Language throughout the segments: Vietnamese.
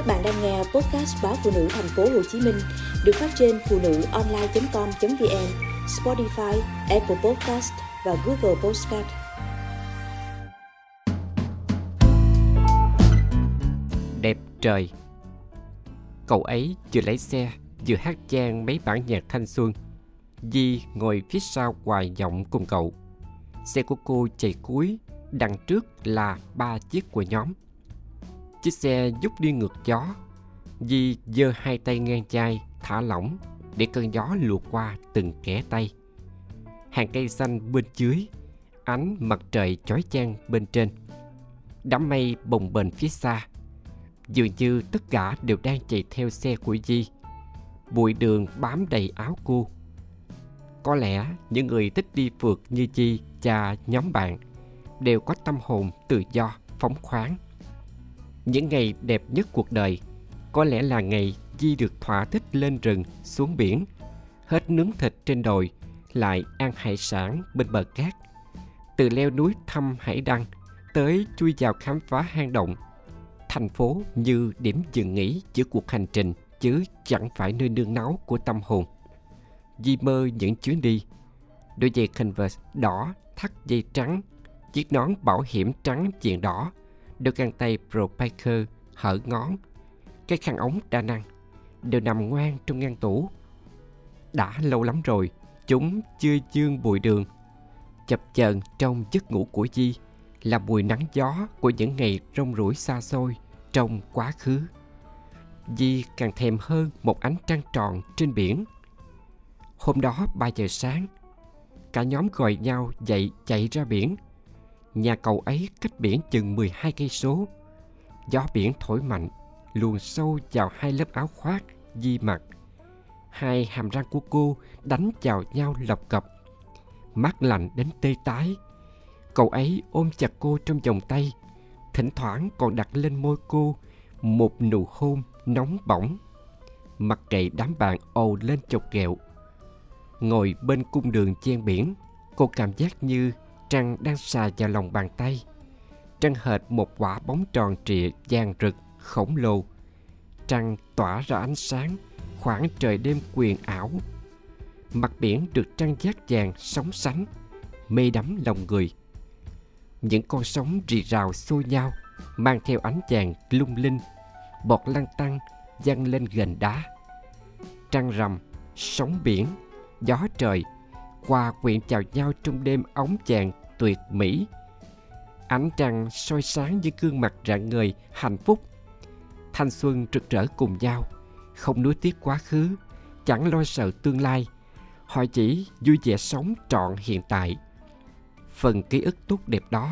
Các bạn đang nghe podcast báo phụ nữ thành phố Hồ Chí Minh được phát trên phụ nữ online.com.vn, Spotify, Apple Podcast và Google Podcast. Đẹp trời. Cậu ấy vừa lấy xe vừa hát chan mấy bản nhạc thanh xuân. Di ngồi phía sau hoài giọng cùng cậu. Xe của cô chạy cuối Đằng trước là ba chiếc của nhóm. Chiếc xe giúp đi ngược gió Di giơ hai tay ngang chai Thả lỏng Để cơn gió lùa qua từng kẻ tay. Hàng cây xanh bên dưới Ánh mặt trời chói chang bên trên. Đám mây bồng bềnh phía xa Dường như tất cả đều đang chạy theo xe của Di. Bụi đường bám đầy áo cô. Có lẽ những người thích đi phượt như Di và nhóm bạn Đều có tâm hồn tự do, phóng khoáng những ngày đẹp nhất cuộc đời có lẽ là ngày Di được thỏa thích lên rừng, xuống biển, hết nướng thịt trên đồi, lại ăn hải sản bên bờ cát. Từ leo núi thăm hải đăng tới chui vào khám phá hang động. Thành phố như điểm dừng nghỉ giữa cuộc hành trình chứ chẳng phải nơi nương náu của tâm hồn. Di mơ những chuyến đi. Đôi giày Converse đỏ thắt dây trắng, chiếc nón bảo hiểm trắng chuyện đỏ, đôi găng tay Pro hở ngón, cái khăn ống đa năng đều nằm ngoan trong ngăn tủ. Đã lâu lắm rồi, chúng chưa dương bụi đường. Chập chờn trong giấc ngủ của Di là mùi nắng gió của những ngày rong ruổi xa xôi trong quá khứ. Di càng thèm hơn một ánh trăng tròn trên biển. Hôm đó 3 giờ sáng, cả nhóm gọi nhau dậy chạy ra biển – Nhà cầu ấy cách biển chừng 12 cây số. Gió biển thổi mạnh, luồn sâu vào hai lớp áo khoác, di mặt. Hai hàm răng của cô đánh vào nhau lập cập. Mắt lạnh đến tê tái. Cậu ấy ôm chặt cô trong vòng tay, thỉnh thoảng còn đặt lên môi cô một nụ hôn nóng bỏng. Mặc kệ đám bạn ồ lên chọc ghẹo. Ngồi bên cung đường chen biển, cô cảm giác như Trăng đang xà vào lòng bàn tay. Trăng hệt một quả bóng tròn trịa vàng rực, khổng lồ. Trăng tỏa ra ánh sáng, khoảng trời đêm quyền ảo. Mặt biển được trăng giác vàng sóng sánh, mê đắm lòng người. Những con sóng rì rào xô nhau, mang theo ánh vàng lung linh, bọt lăn tăng dâng lên gần đá. Trăng rằm, sóng biển, gió trời, qua quyện chào nhau trong đêm ống chàng tuyệt mỹ. Ánh trăng soi sáng những gương mặt rạng ngời, hạnh phúc. Thanh xuân rực rỡ cùng nhau, không nuối tiếc quá khứ, chẳng lo sợ tương lai. Họ chỉ vui vẻ sống trọn hiện tại. Phần ký ức tốt đẹp đó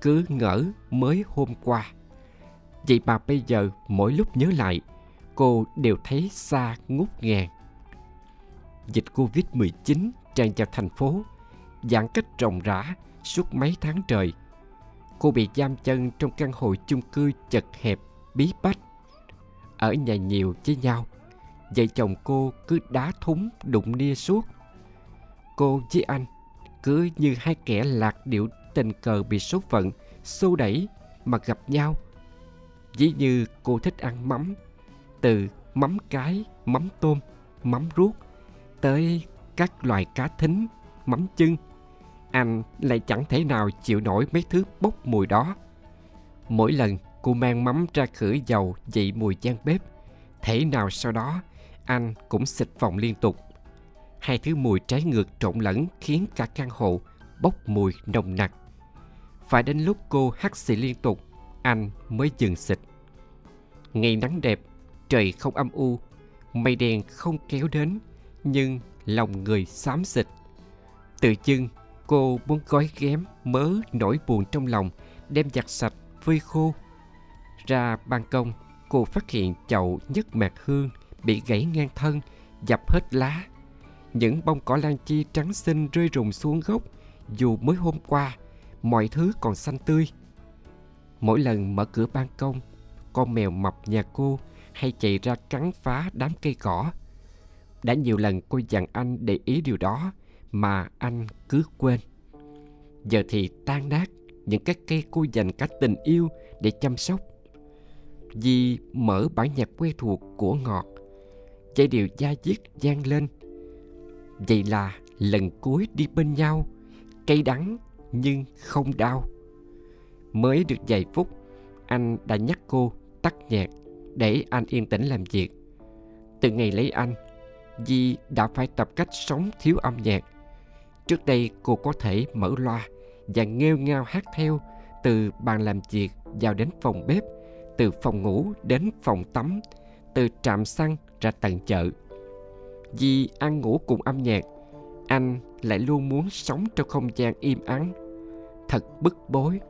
cứ ngỡ mới hôm qua. Vậy mà bây giờ mỗi lúc nhớ lại, cô đều thấy xa ngút ngàn. Dịch Covid-19 tràn vào thành phố, giãn cách rộng rã suốt mấy tháng trời. Cô bị giam chân trong căn hộ chung cư chật hẹp, bí bách. Ở nhà nhiều với nhau, vợ chồng cô cứ đá thúng đụng nia suốt. Cô với anh cứ như hai kẻ lạc điệu tình cờ bị số phận xô đẩy mà gặp nhau. Ví như cô thích ăn mắm, từ mắm cái, mắm tôm, mắm ruốc tới các loài cá thính, mắm chưng, anh lại chẳng thể nào chịu nổi mấy thứ bốc mùi đó. Mỗi lần cô mang mắm ra khử dầu dậy mùi gian bếp, thể nào sau đó anh cũng xịt phòng liên tục. Hai thứ mùi trái ngược trộn lẫn khiến cả căn hộ bốc mùi nồng nặc. Phải đến lúc cô hắt xì liên tục, anh mới dừng xịt. Ngày nắng đẹp, trời không âm u, mây đen không kéo đến, nhưng lòng người xám xịt. Tự chưng Cô muốn gói ghém mớ nỗi buồn trong lòng đem giặt sạch phơi khô. Ra ban công, cô phát hiện chậu nhất mạc hương bị gãy ngang thân, dập hết lá. Những bông cỏ lan chi trắng xinh rơi rụng xuống gốc dù mới hôm qua mọi thứ còn xanh tươi. Mỗi lần mở cửa ban công, con mèo mập nhà cô hay chạy ra cắn phá đám cây cỏ. Đã nhiều lần cô dặn anh để ý điều đó, mà anh cứ quên. Giờ thì tan nát những cái cây cô dành cả tình yêu để chăm sóc. Di mở bản nhạc quen thuộc của ngọt Giai điệu da diết vang lên Vậy là lần cuối đi bên nhau cây đắng nhưng không đau Mới được vài phút Anh đã nhắc cô tắt nhạc Để anh yên tĩnh làm việc Từ ngày lấy anh Di đã phải tập cách sống thiếu âm nhạc. Trước đây cô có thể mở loa Và nghêu ngao hát theo Từ bàn làm việc vào đến phòng bếp, Từ phòng ngủ đến phòng tắm, Từ trạm xăng ra tận chợ. Di ăn ngủ cùng âm nhạc, Anh lại luôn muốn sống trong không gian im ắng, Thật bức bối.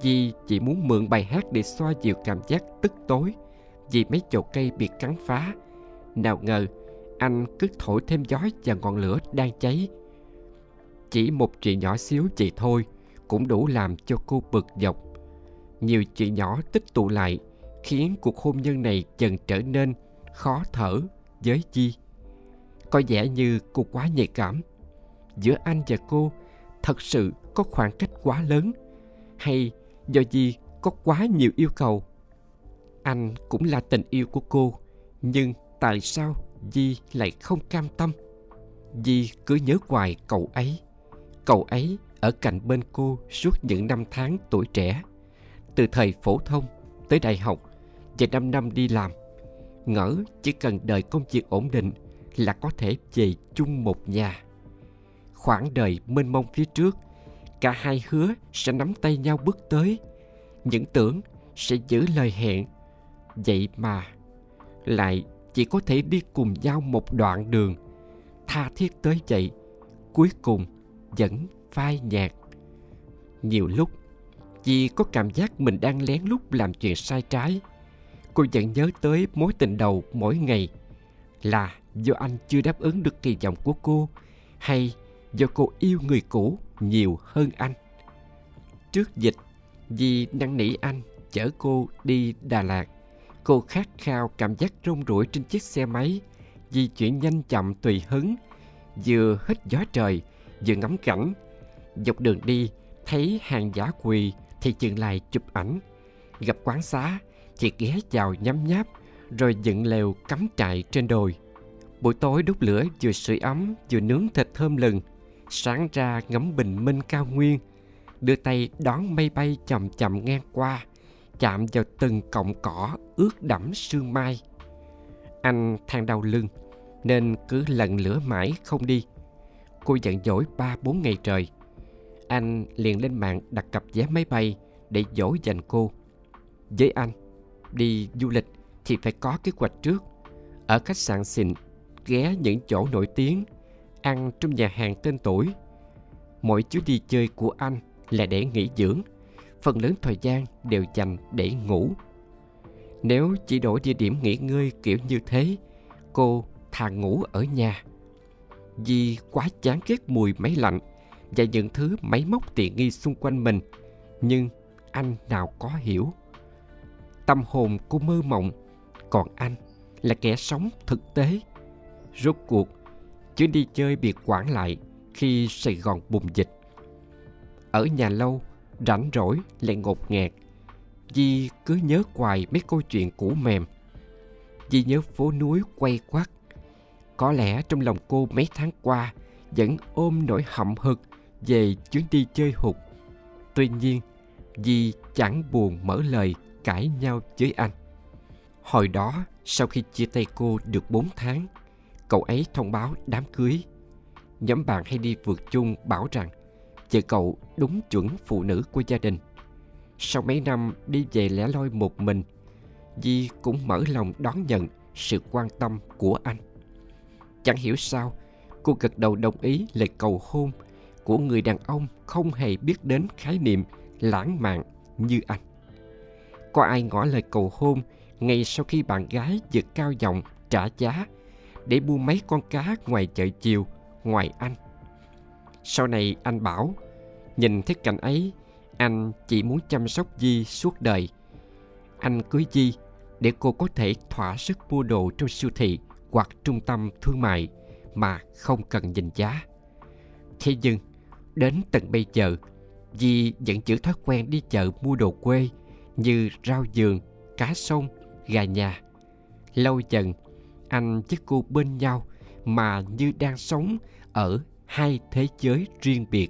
Di chỉ muốn mượn bài hát để xoa dịu cảm giác tức tối Vì mấy chậu cây bị cắn phá. Nào ngờ anh cứ thổi thêm gió và ngọn lửa đang cháy chỉ một chuyện nhỏ xíu chị thôi cũng đủ làm cho cô bực dọc nhiều chuyện nhỏ tích tụ lại khiến cuộc hôn nhân này dần trở nên khó thở với chi Có vẻ như cô quá nhạy cảm. Giữa anh và cô thật sự có khoảng cách quá lớn hay do gì có quá nhiều yêu cầu. Anh cũng là tình yêu của cô, nhưng tại sao Di lại không cam tâm? Di cứ nhớ hoài cậu ấy. Cậu ấy ở cạnh bên cô suốt những năm tháng tuổi trẻ. Từ thời phổ thông tới đại học và 5 năm đi làm. Ngỡ chỉ cần đợi công việc ổn định là có thể về chung một nhà. Khoảng đời mênh mông phía trước, cả hai hứa sẽ nắm tay nhau bước tới. Những tưởng sẽ giữ lời hẹn. Vậy mà lại chỉ có thể đi cùng nhau một đoạn đường. Tha thiết tới vậy, cuối cùng vẫn phai nhạt. Nhiều lúc chị có cảm giác mình đang lén lút làm chuyện sai trái. Cô vẫn nhớ tới mối tình đầu mỗi ngày. Là do anh chưa đáp ứng được kỳ vọng của cô, hay do cô yêu người cũ nhiều hơn anh? Trước dịch vì năn nỉ anh chở cô đi đà lạt cô khát khao cảm giác rong ruổi trên chiếc xe máy, di chuyển nhanh chậm tùy hứng, vừa hít gió trời, vừa ngắm cảnh. Dọc đường đi, thấy hàng giả quỳ thì dừng lại chụp ảnh. Gặp quán xá, chị ghé vào nhấm nháp, rồi dựng lều cắm trại trên đồi. Buổi tối đốt lửa vừa sưởi ấm, vừa nướng thịt thơm lừng. Sáng ra ngắm bình minh cao nguyên, đưa tay đón mây bay chậm chậm ngang qua, chạm vào từng cọng cỏ ướt đẫm sương mai. Anh than đau lưng, nên cứ lần lửa mãi không đi. Cô giận dỗi ba bốn ngày trời. Anh liền lên mạng đặt cặp vé máy bay để dỗ dành cô. Với anh, đi du lịch thì phải có kế hoạch trước. Ở khách sạn xịn, ghé những chỗ nổi tiếng, ăn trong nhà hàng tên tuổi. Mỗi chuyến đi chơi của anh là để nghỉ dưỡng. Phần lớn thời gian đều dành để ngủ nếu chỉ đổi địa điểm nghỉ ngơi kiểu như thế, cô thà ngủ ở nhà. Vì quá chán ghét mùi máy lạnh và những thứ máy móc tiện nghi xung quanh mình, nhưng anh nào có hiểu. Tâm hồn cô mơ mộng, còn anh là kẻ sống thực tế. Rốt cuộc, chuyến đi chơi bị quản lại khi sài gòn bùng dịch. Ở nhà lâu, rảnh rỗi lại ngột ngạt. Di cứ nhớ hoài mấy câu chuyện cũ mềm. Di nhớ phố núi quay quắt. Có lẽ trong lòng cô mấy tháng qua Vẫn ôm nỗi hậm hực về chuyến đi chơi hụt. Tuy nhiên, Di chẳng buồn mở lời cãi nhau với anh. Hồi đó, sau khi chia tay cô được 4 tháng, Cậu ấy thông báo đám cưới. Nhóm bạn hay đi vượt chung bảo rằng Vợ cậu đúng chuẩn phụ nữ của gia đình sau mấy năm đi về lẻ loi một mình Di cũng mở lòng đón nhận sự quan tâm của anh. Chẳng hiểu sao Cô gật đầu đồng ý lời cầu hôn Của người đàn ông không hề biết đến khái niệm lãng mạn như anh. Có ai ngỏ lời cầu hôn ngay sau khi bạn gái vượt cao giọng trả giá để mua mấy con cá ngoài chợ chiều ngoài anh? Sau này anh bảo, nhìn thấy cảnh ấy, anh chỉ muốn chăm sóc Di suốt đời. Anh cưới Di để cô có thể thỏa sức mua đồ trong siêu thị hoặc trung tâm thương mại mà không cần nhìn giá. Thế nhưng, đến tận bây giờ, Di vẫn giữ thói quen đi chợ mua đồ quê như rau giường, cá sông, gà nhà. Lâu dần, anh với cô bên nhau mà như đang sống ở hai thế giới riêng biệt.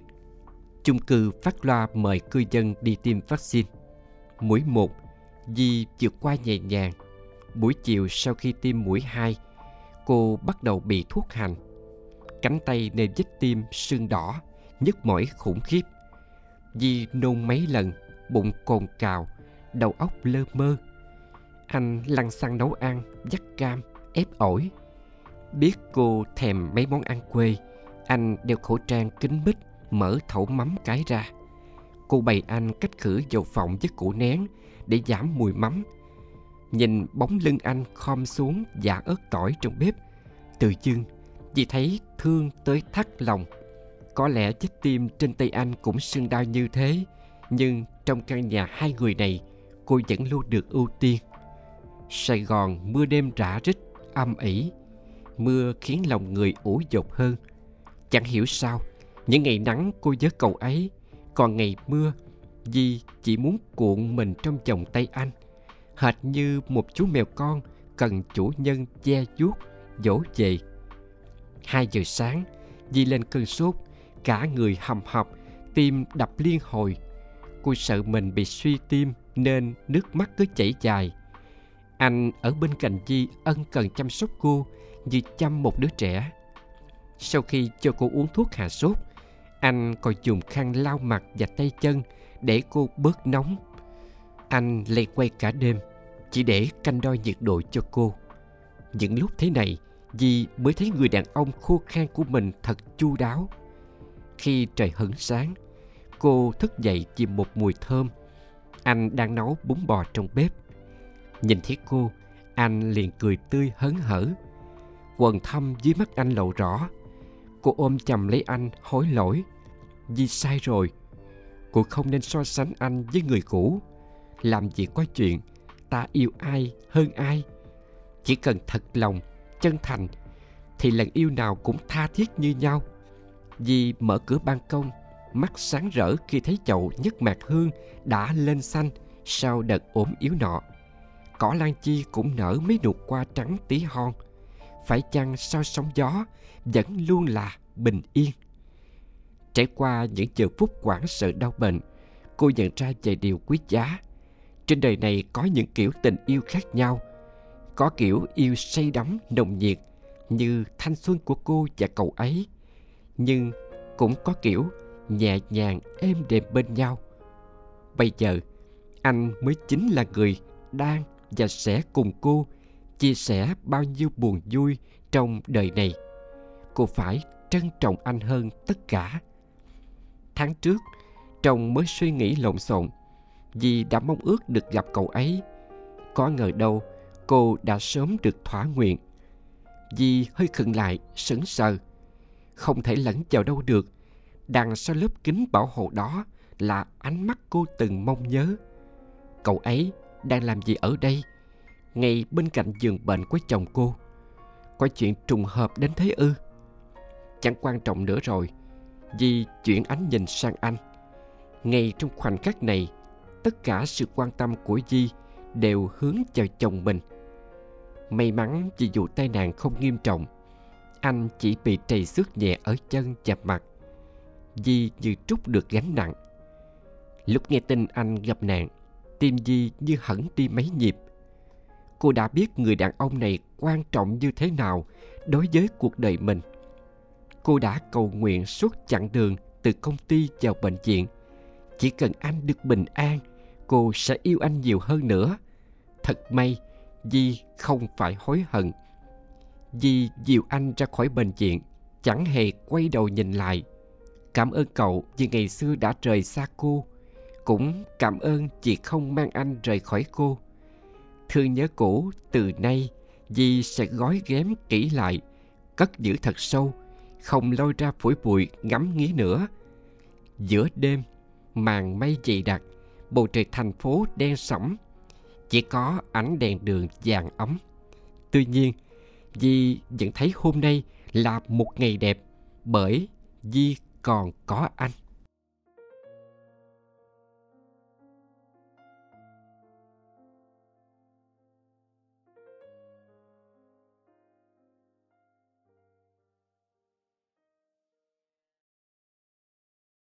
Chung cư phát loa mời cư dân đi tiêm vaccine. Mũi một, Di vượt qua nhẹ nhàng. Buổi chiều sau khi tiêm mũi hai, cô bắt đầu bị thuốc hành. Cánh tay nơi vết tiêm sưng đỏ, nhức mỏi khủng khiếp. Di nôn mấy lần, bụng cồn cào, đầu óc lơ mơ. Anh lăn xăng nấu ăn, dắt cam, ép ổi. Biết cô thèm mấy món ăn quê, anh đeo khẩu trang kính mít, mở thẩu mắm cái ra. Cô bày anh cách khử dầu phộng với củ nén để giảm mùi mắm. Nhìn bóng lưng anh khom xuống giả ớt tỏi trong bếp. từ chương chỉ thấy thương tới thắt lòng. Có lẽ vết tim trên tay anh cũng sưng đau như thế, nhưng trong căn nhà hai người này, cô vẫn luôn được ưu tiên. Sài Gòn mưa đêm rã rít, âm ỉ. Mưa khiến lòng người ủ dột hơn. Chẳng hiểu sao, những ngày nắng cô nhớ cậu ấy, còn ngày mưa, Di chỉ muốn cuộn mình trong vòng tay anh, hệt như một chú mèo con cần chủ nhân che vuốt, dỗ về. Hai giờ sáng, Di lên cơn sốt, cả người hầm hập, tim đập liên hồi. Cô sợ mình bị suy tim nên nước mắt cứ chảy dài. Anh ở bên cạnh Di ân cần chăm sóc cô như chăm một đứa trẻ. Sau khi cho cô uống thuốc hạ sốt, anh còn dùng khăn lau mặt và tay chân để cô bớt nóng. Anh lay quay cả đêm chỉ để canh đo nhiệt độ cho cô. Những lúc thế này, Di mới thấy người đàn ông khô khan của mình thật chu đáo. Khi trời hửng sáng, cô thức dậy vì một mùi thơm. Anh đang nấu bún bò trong bếp. Nhìn thấy cô, anh liền cười tươi hớn hở. Quần thâm dưới mắt anh lộ rõ. Cô ôm chầm lấy anh hối lỗi. Di sai rồi. Cô không nên so sánh anh với người cũ. Làm gì có chuyện ta yêu ai hơn ai. Chỉ cần thật lòng, chân thành thì lần yêu nào cũng tha thiết như nhau. Di mở cửa ban công, mắt sáng rỡ khi thấy chậu nhất mạc hương đã lên xanh sau đợt ốm yếu nọ. Cỏ lan chi cũng nở mấy nụ hoa trắng tí hon. Phải chăng sau sóng gió vẫn luôn là bình yên. Trải qua những giờ phút quảng sợ đau bệnh, cô nhận ra vài điều quý giá. Trên đời này có những kiểu tình yêu khác nhau. Có kiểu yêu say đắm, nồng nhiệt, như thanh xuân của cô và cậu ấy. Nhưng cũng có kiểu nhẹ nhàng, êm đềm bên nhau. Bây giờ, anh mới chính là người đang và sẽ cùng cô chia sẻ bao nhiêu buồn vui trong đời này. Cô phải trân trọng anh hơn tất cả. Tháng trước chồng mới suy nghĩ lộn xộn, vì đã mong ước được gặp cậu ấy. Có ngờ đâu, cô đã sớm được thỏa nguyện. Vì hơi khựng lại, sững sờ, không thể lẫn vào đâu được. Đằng sau lớp kính bảo hộ đó là ánh mắt cô từng mong nhớ. Cậu ấy đang làm gì ở đây? Ngay bên cạnh giường bệnh của chồng cô có chuyện trùng hợp đến thế ư chẳng quan trọng nữa rồi Di chuyển ánh nhìn sang anh. Ngay trong khoảnh khắc này, tất cả sự quan tâm của Di đều hướng vào chồng mình. May mắn vì vụ tai nạn không nghiêm trọng, anh chỉ bị trầy xước nhẹ ở chân và mặt. Di như trút được gánh nặng. Lúc nghe tin anh gặp nạn, tim Di như hẳn đi mấy nhịp. Cô đã biết người đàn ông này quan trọng như thế nào đối với cuộc đời mình cô đã cầu nguyện suốt chặng đường từ công ty vào bệnh viện. Chỉ cần anh được bình an, cô sẽ yêu anh nhiều hơn nữa. Thật may, Di không phải hối hận. Di dìu anh ra khỏi bệnh viện, chẳng hề quay đầu nhìn lại. Cảm ơn cậu vì ngày xưa đã rời xa cô. Cũng cảm ơn chị không mang anh rời khỏi cô. Thương nhớ cũ, từ nay, Di sẽ gói ghém kỹ lại, cất giữ thật sâu không lôi ra phủi bụi ngắm nghía nữa. Giữa đêm, màn mây dày đặc, bầu trời thành phố đen sẫm, chỉ có ánh đèn đường vàng ấm. Tuy nhiên, Di vẫn thấy hôm nay là một ngày đẹp bởi Di còn có anh.